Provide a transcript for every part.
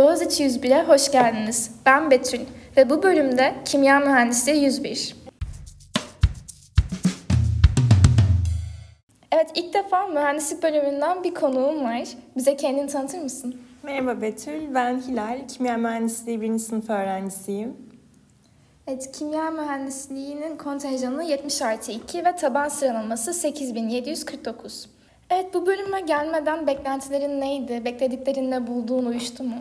Boğaziçi 101'e hoş geldiniz. Ben Betül ve bu bölümde Kimya Mühendisliği 101. Evet ilk defa mühendislik bölümünden bir konuğum var. Bize kendini tanıtır mısın? Merhaba Betül, ben Hilal. Kimya Mühendisliği 1. sınıf öğrencisiyim. Evet, kimya mühendisliğinin kontenjanı 70 artı 2 ve taban sıralaması 8749. Evet, bu bölüme gelmeden beklentilerin neydi? Beklediklerinde bulduğun uyuştu mu?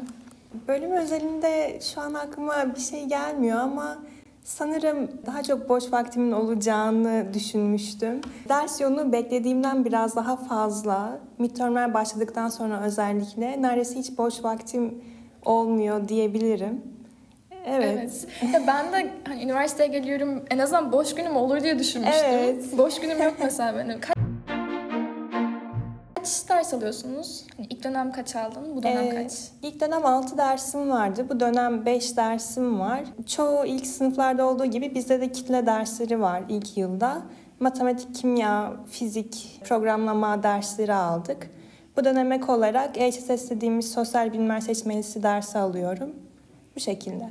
Bölüm özelinde şu an aklıma bir şey gelmiyor ama sanırım daha çok boş vaktimin olacağını düşünmüştüm. Ders yoğunluğu beklediğimden biraz daha fazla. Midtermler başladıktan sonra özellikle neredeyse hiç boş vaktim olmuyor diyebilirim. Evet. evet. ben de hani üniversiteye geliyorum en azından boş günüm olur diye düşünmüştüm. Evet. Boş günüm yok mesela benim. Kaç, ders alıyorsunuz? Hani ilk dönem kaç aldın? Bu dönem Ee, kaç? İlk dönem 6 dersim vardı. Bu dönem 5 dersim var. Çoğu ilk sınıflarda olduğu gibi bizde de kitle dersleri var ilk yılda. Matematik, kimya, fizik, programlama dersleri aldık. Bu dönem ek olarak EHSS dediğimiz sosyal bilimler seçmelisi dersi alıyorum. Bu şekilde.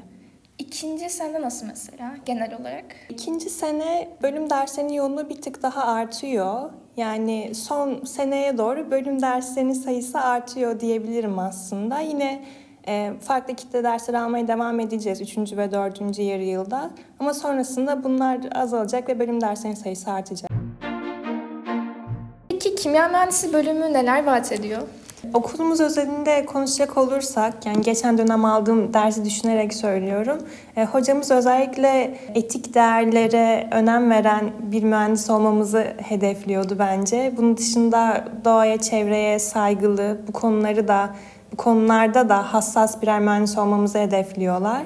İkinci sende nasıl mesela genel olarak? İkinci sene bölüm derslerinin yoğunluğu bir tık daha artıyor. Yani son seneye doğru bölüm derslerinin sayısı artıyor diyebilirim aslında. Yine e, farklı kitle dersleri almaya devam edeceğiz 3. ve 4. yarı yılda. Ama sonrasında bunlar azalacak ve bölüm derslerinin sayısı artacak. Peki kimya mühendisi bölümü neler vaat ediyor? Okulumuz özelinde konuşacak olursak, yani geçen dönem aldığım dersi düşünerek söylüyorum. E, hocamız özellikle etik değerlere önem veren bir mühendis olmamızı hedefliyordu bence. Bunun dışında doğaya, çevreye saygılı, bu konuları da bu konularda da hassas birer mühendis olmamızı hedefliyorlar.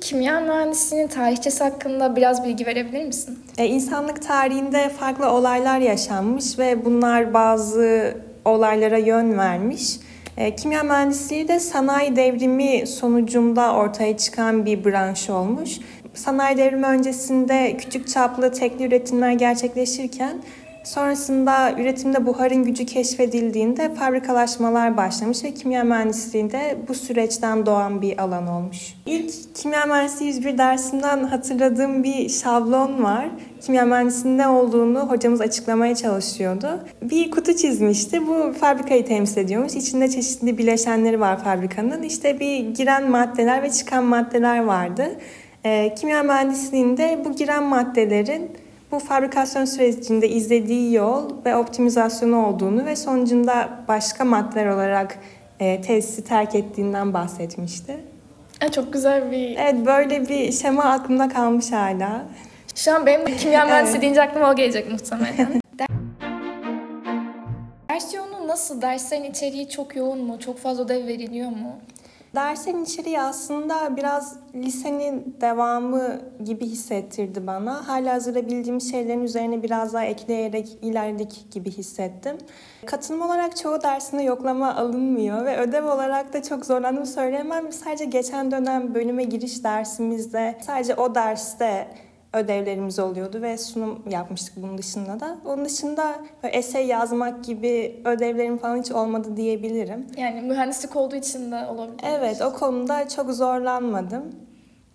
Kimya mühendisliğinin tarihçesi hakkında biraz bilgi verebilir misin? E, insanlık tarihinde farklı olaylar yaşanmış ve bunlar bazı olaylara yön vermiş. E, kimya mühendisliği de sanayi devrimi sonucunda ortaya çıkan bir branş olmuş. Sanayi devrimi öncesinde küçük çaplı tekli üretimler gerçekleşirken sonrasında üretimde buharın gücü keşfedildiğinde fabrikalaşmalar başlamış ve kimya mühendisliğinde bu süreçten doğan bir alan olmuş. İlk kimya mühendisliği 101 dersinden hatırladığım bir şablon var. Kimya mühendisliğinin ne olduğunu hocamız açıklamaya çalışıyordu. Bir kutu çizmişti. Bu fabrikayı temsil ediyormuş. İçinde çeşitli bileşenleri var fabrikanın. İşte bir giren maddeler ve çıkan maddeler vardı. E, kimya mühendisliğinde bu giren maddelerin bu fabrikasyon sürecinde izlediği yol ve optimizasyonu olduğunu ve sonucunda başka maddeler olarak e, tesisi terk ettiğinden bahsetmişti. E, çok güzel bir... Evet böyle bir şema aklımda kalmış hala. Şu an benim kimya mühendisi evet. deyince aklıma o gelecek muhtemelen. Ders yoğunluğu nasıl? Derslerin içeriği çok yoğun mu? Çok fazla ödev veriliyor mu? Dersin içeriği aslında biraz lisenin devamı gibi hissettirdi bana. Hala hazırda bildiğim şeylerin üzerine biraz daha ekleyerek ilerledik gibi hissettim. Katılım olarak çoğu dersinde yoklama alınmıyor ve ödev olarak da çok zorlandım söyleyemem. Sadece geçen dönem bölüme giriş dersimizde sadece o derste ödevlerimiz oluyordu ve sunum yapmıştık bunun dışında da. Onun dışında esey yazmak gibi ödevlerim falan hiç olmadı diyebilirim. Yani mühendislik olduğu için de olabilir. Evet o konuda çok zorlanmadım.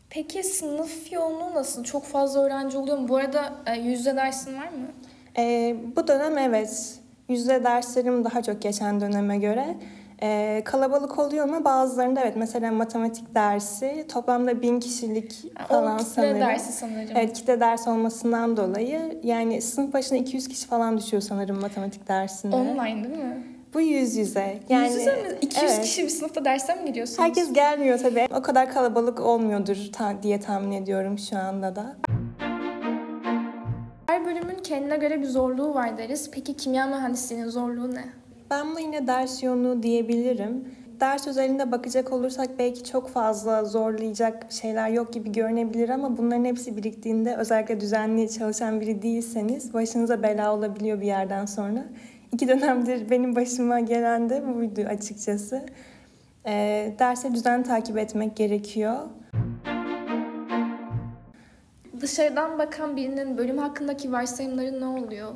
Peki sınıf yoğunluğu nasıl? Çok fazla öğrenci oluyor mu? Bu arada yüzde dersin var mı? Ee, bu dönem evet. Yüzde derslerim daha çok geçen döneme göre. Ee, kalabalık oluyor mu? Bazılarında evet. Mesela matematik dersi toplamda bin kişilik falan o sanırım. dersi sanırım. Evet kitle ders olmasından dolayı. Yani sınıf başına 200 kişi falan düşüyor sanırım matematik dersinde. Online değil mi? Bu yüz yüze. Yani, yüz yüze mi? 200 evet. kişi bir sınıfta dersten mi giriyorsunuz? Herkes gelmiyor tabii. O kadar kalabalık olmuyordur ta- diye tahmin ediyorum şu anda da. Her bölümün kendine göre bir zorluğu var deriz. Peki kimya mühendisliğinin zorluğu ne? Ben buna yine ders yoğunluğu diyebilirim. Ders özelinde bakacak olursak belki çok fazla zorlayacak şeyler yok gibi görünebilir ama bunların hepsi biriktiğinde özellikle düzenli çalışan biri değilseniz başınıza bela olabiliyor bir yerden sonra. İki dönemdir benim başıma gelen de buydu açıkçası. E, derse düzen takip etmek gerekiyor. Dışarıdan bakan birinin bölüm hakkındaki varsayımları ne oluyor?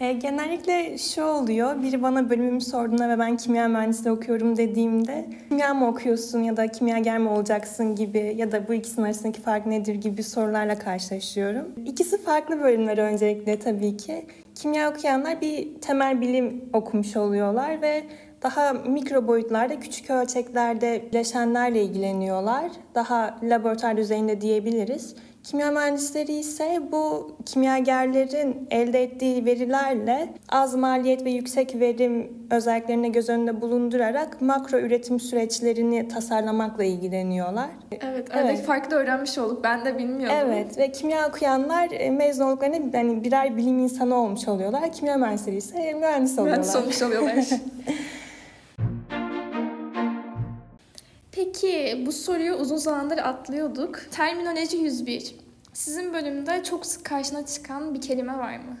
E, genellikle şu oluyor, biri bana bölümümü sorduğunda ve ben kimya mühendisliği okuyorum dediğimde kimya mı okuyorsun ya da kimyager mi olacaksın gibi ya da bu ikisinin arasındaki fark nedir gibi sorularla karşılaşıyorum. İkisi farklı bölümler öncelikle tabii ki. Kimya okuyanlar bir temel bilim okumuş oluyorlar ve daha mikro boyutlarda, küçük ölçeklerde bileşenlerle ilgileniyorlar. Daha laboratuvar düzeyinde diyebiliriz. Kimya mühendisleri ise bu kimyagerlerin elde ettiği verilerle az maliyet ve yüksek verim özelliklerini göz önünde bulundurarak makro üretim süreçlerini tasarlamakla ilgileniyorlar. Evet, aradaki Evet. farkı da öğrenmiş olduk. Ben de bilmiyordum. Evet ve kimya okuyanlar e, mezun olduklarında yani birer bilim insanı olmuş oluyorlar. Kimya mühendisleri ise mühendis oluyorlar. Mühendis olmuş oluyorlar. Peki bu soruyu uzun zamandır atlıyorduk. Terminoloji 101. Sizin bölümde çok sık karşına çıkan bir kelime var mı?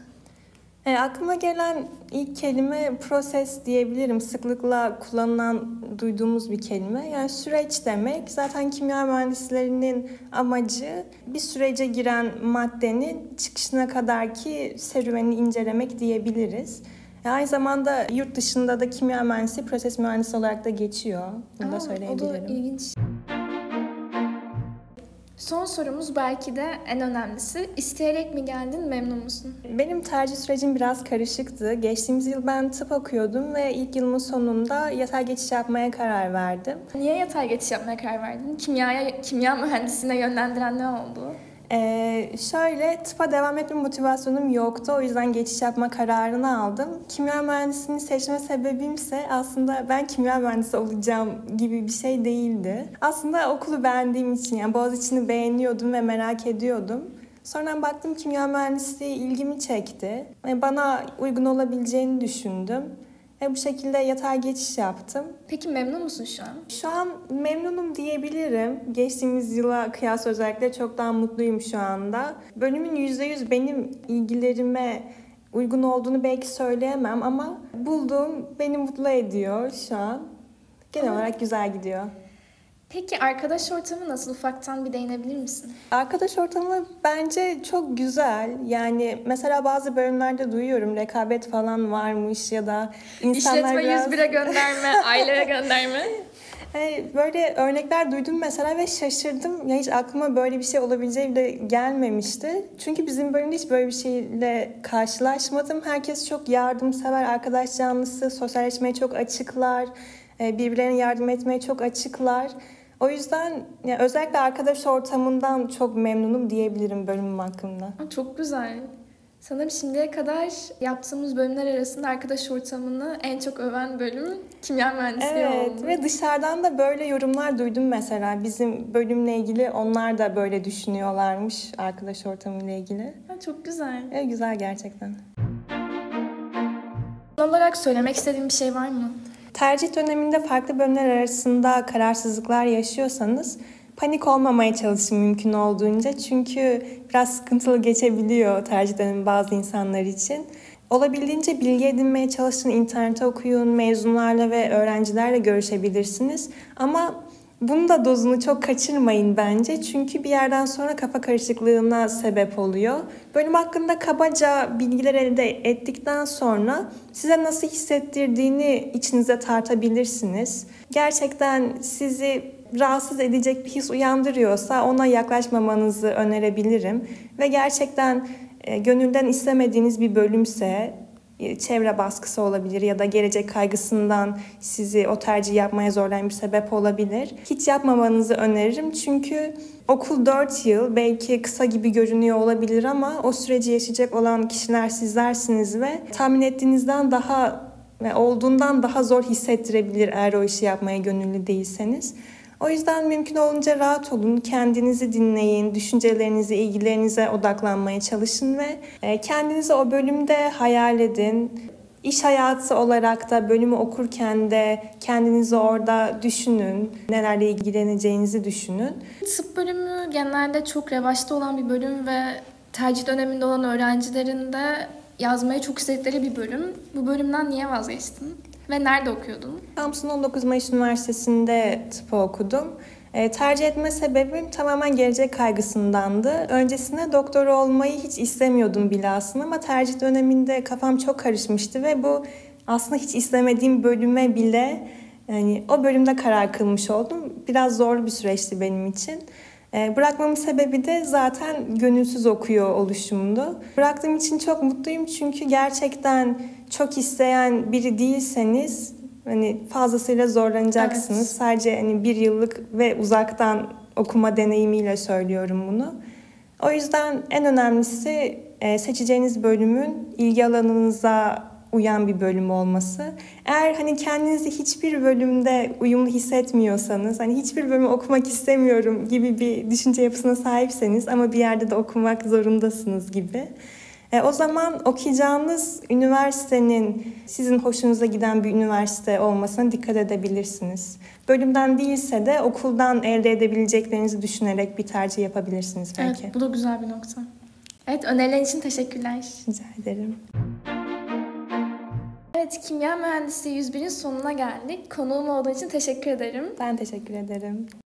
E, aklıma gelen ilk kelime proses diyebilirim. Sıklıkla kullanılan, duyduğumuz bir kelime. Yani süreç demek. Zaten kimya mühendislerinin amacı bir sürece giren maddenin çıkışına kadarki serüvenini incelemek diyebiliriz. Aynı zamanda yurt dışında da kimya mühendisi proses mühendisi olarak da geçiyor. Bunu da Aa, söyleyebilirim. O da ilginç. Son sorumuz belki de en önemlisi. İsteyerek mi geldin, memnun musun? Benim tercih sürecim biraz karışıktı. Geçtiğimiz yıl ben tıp okuyordum ve ilk yılımın sonunda yatay geçiş yapmaya karar verdim. Niye yatay geçiş yapmaya karar verdin? Kimyaya, kimya mühendisliğine yönlendiren ne oldu? Ee, şöyle tıpa devam etme motivasyonum yoktu. O yüzden geçiş yapma kararını aldım. Kimya mühendisliğini seçme sebebimse aslında ben kimya mühendisi olacağım gibi bir şey değildi. Aslında okulu beğendiğim için yani Boğaziçi'ni beğeniyordum ve merak ediyordum. Sonradan baktım kimya mühendisliği ilgimi çekti. Ve bana uygun olabileceğini düşündüm. Ve bu şekilde yatay geçiş yaptım. Peki memnun musun şu an? Şu an memnunum diyebilirim. Geçtiğimiz yıla kıyas özellikle çok daha mutluyum şu anda. Bölümün %100 benim ilgilerime uygun olduğunu belki söyleyemem ama bulduğum beni mutlu ediyor şu an. Genel olarak güzel gidiyor. Peki arkadaş ortamı nasıl? Ufaktan bir değinebilir misin? Arkadaş ortamı bence çok güzel. Yani mesela bazı bölümlerde duyuyorum rekabet falan varmış ya da insanlar İşletme biraz... 101'e gönderme, aileye gönderme. Hani böyle örnekler duydum mesela ve şaşırdım. Ya hiç aklıma böyle bir şey olabileceği bile gelmemişti. Çünkü bizim bölümde hiç böyle bir şeyle karşılaşmadım. Herkes çok yardımsever, arkadaş canlısı, sosyalleşmeye çok açıklar. E, Birbirlerine yardım etmeye çok açıklar. O yüzden ya özellikle arkadaş ortamından çok memnunum diyebilirim bölümüm hakkında. Çok güzel. Sanırım şimdiye kadar yaptığımız bölümler arasında arkadaş ortamını en çok öven bölüm kimya mühendisliği Evet oldu. ve dışarıdan da böyle yorumlar duydum mesela. Bizim bölümle ilgili onlar da böyle düşünüyorlarmış arkadaş ortamıyla ilgili. Çok güzel. Evet, güzel gerçekten. Son olarak söylemek istediğin bir şey var mı? Tercih döneminde farklı bölümler arasında kararsızlıklar yaşıyorsanız panik olmamaya çalışın mümkün olduğunca. Çünkü biraz sıkıntılı geçebiliyor tercih dönemi bazı insanlar için. Olabildiğince bilgi edinmeye çalışın, internete okuyun, mezunlarla ve öğrencilerle görüşebilirsiniz. Ama bunun da dozunu çok kaçırmayın bence. Çünkü bir yerden sonra kafa karışıklığına sebep oluyor. Bölüm hakkında kabaca bilgiler elde ettikten sonra size nasıl hissettirdiğini içinize tartabilirsiniz. Gerçekten sizi rahatsız edecek bir his uyandırıyorsa ona yaklaşmamanızı önerebilirim. Ve gerçekten e, gönülden istemediğiniz bir bölümse çevre baskısı olabilir ya da gelecek kaygısından sizi o tercih yapmaya zorlayan bir sebep olabilir. Hiç yapmamanızı öneririm çünkü okul 4 yıl belki kısa gibi görünüyor olabilir ama o süreci yaşayacak olan kişiler sizlersiniz ve tahmin ettiğinizden daha ve olduğundan daha zor hissettirebilir eğer o işi yapmaya gönüllü değilseniz. O yüzden mümkün olunca rahat olun, kendinizi dinleyin, düşüncelerinize, ilgilerinize odaklanmaya çalışın ve e, kendinizi o bölümde hayal edin. İş hayatı olarak da bölümü okurken de kendinizi orada düşünün, nelerle ilgileneceğinizi düşünün. Tıp bölümü genelde çok revaçta olan bir bölüm ve tercih döneminde olan öğrencilerin de yazmayı çok istedikleri bir bölüm. Bu bölümden niye vazgeçtin? Ve nerede okuyordun? Samsun 19 Mayıs Üniversitesi'nde tıp okudum. E, tercih etme sebebim tamamen gelecek kaygısındandı. Öncesinde doktor olmayı hiç istemiyordum bile aslında ama tercih döneminde kafam çok karışmıştı ve bu aslında hiç istemediğim bölüme bile yani o bölümde karar kılmış oldum. Biraz zorlu bir süreçti benim için. E, bırakmamın sebebi de zaten gönülsüz okuyor oluşumdu. Bıraktığım için çok mutluyum çünkü gerçekten çok isteyen biri değilseniz hani fazlasıyla zorlanacaksınız. Evet. Sadece hani bir yıllık ve uzaktan okuma deneyimiyle söylüyorum bunu. O yüzden en önemlisi e, seçeceğiniz bölümün ilgi alanınıza uyan bir bölüm olması. Eğer hani kendinizi hiçbir bölümde uyumlu hissetmiyorsanız, hani hiçbir bölümü okumak istemiyorum gibi bir düşünce yapısına sahipseniz ama bir yerde de okumak zorundasınız gibi. E, o zaman okuyacağınız üniversitenin sizin hoşunuza giden bir üniversite olmasına dikkat edebilirsiniz. Bölümden değilse de okuldan elde edebileceklerinizi düşünerek bir tercih yapabilirsiniz belki. Evet, bu da güzel bir nokta. Evet, önerilerin için teşekkürler. Rica ederim. Evet, kimya mühendisliği 101'in sonuna geldik. Konuğum olduğu için teşekkür ederim. Ben teşekkür ederim.